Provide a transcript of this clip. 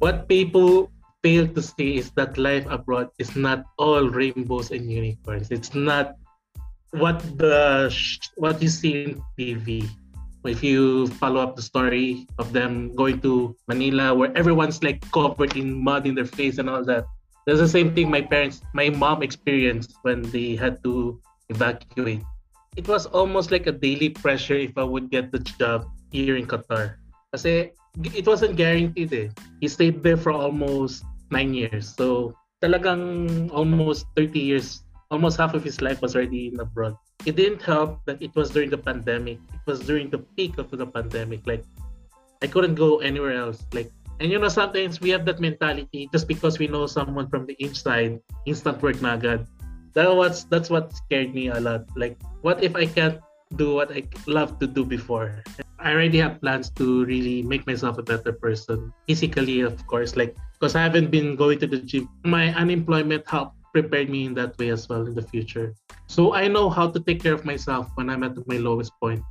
what people fail to see is that life abroad is not all rainbows and unicorns. It's not what the what you see in TV. If you follow up the story of them going to Manila, where everyone's like covered in mud in their face and all that, that's the same thing my parents, my mom experienced when they had to evacuate. It was almost like a daily pressure if I would get the job here in Qatar. Kasi it wasn't guaranteed eh. He stayed there for almost nine years. So talagang almost 30 years, almost half of his life was already in abroad. It didn't help that it was during the pandemic. It was during the peak of the pandemic. Like I couldn't go anywhere else. Like and you know sometimes we have that mentality just because we know someone from the inside, instant work na agad. That was that's what scared me a lot. Like what if I can't do what I love to do before. I already have plans to really make myself a better person. Physically, of course, like because I haven't been going to the gym. My unemployment helped prepare me in that way as well in the future. So I know how to take care of myself when I'm at my lowest point.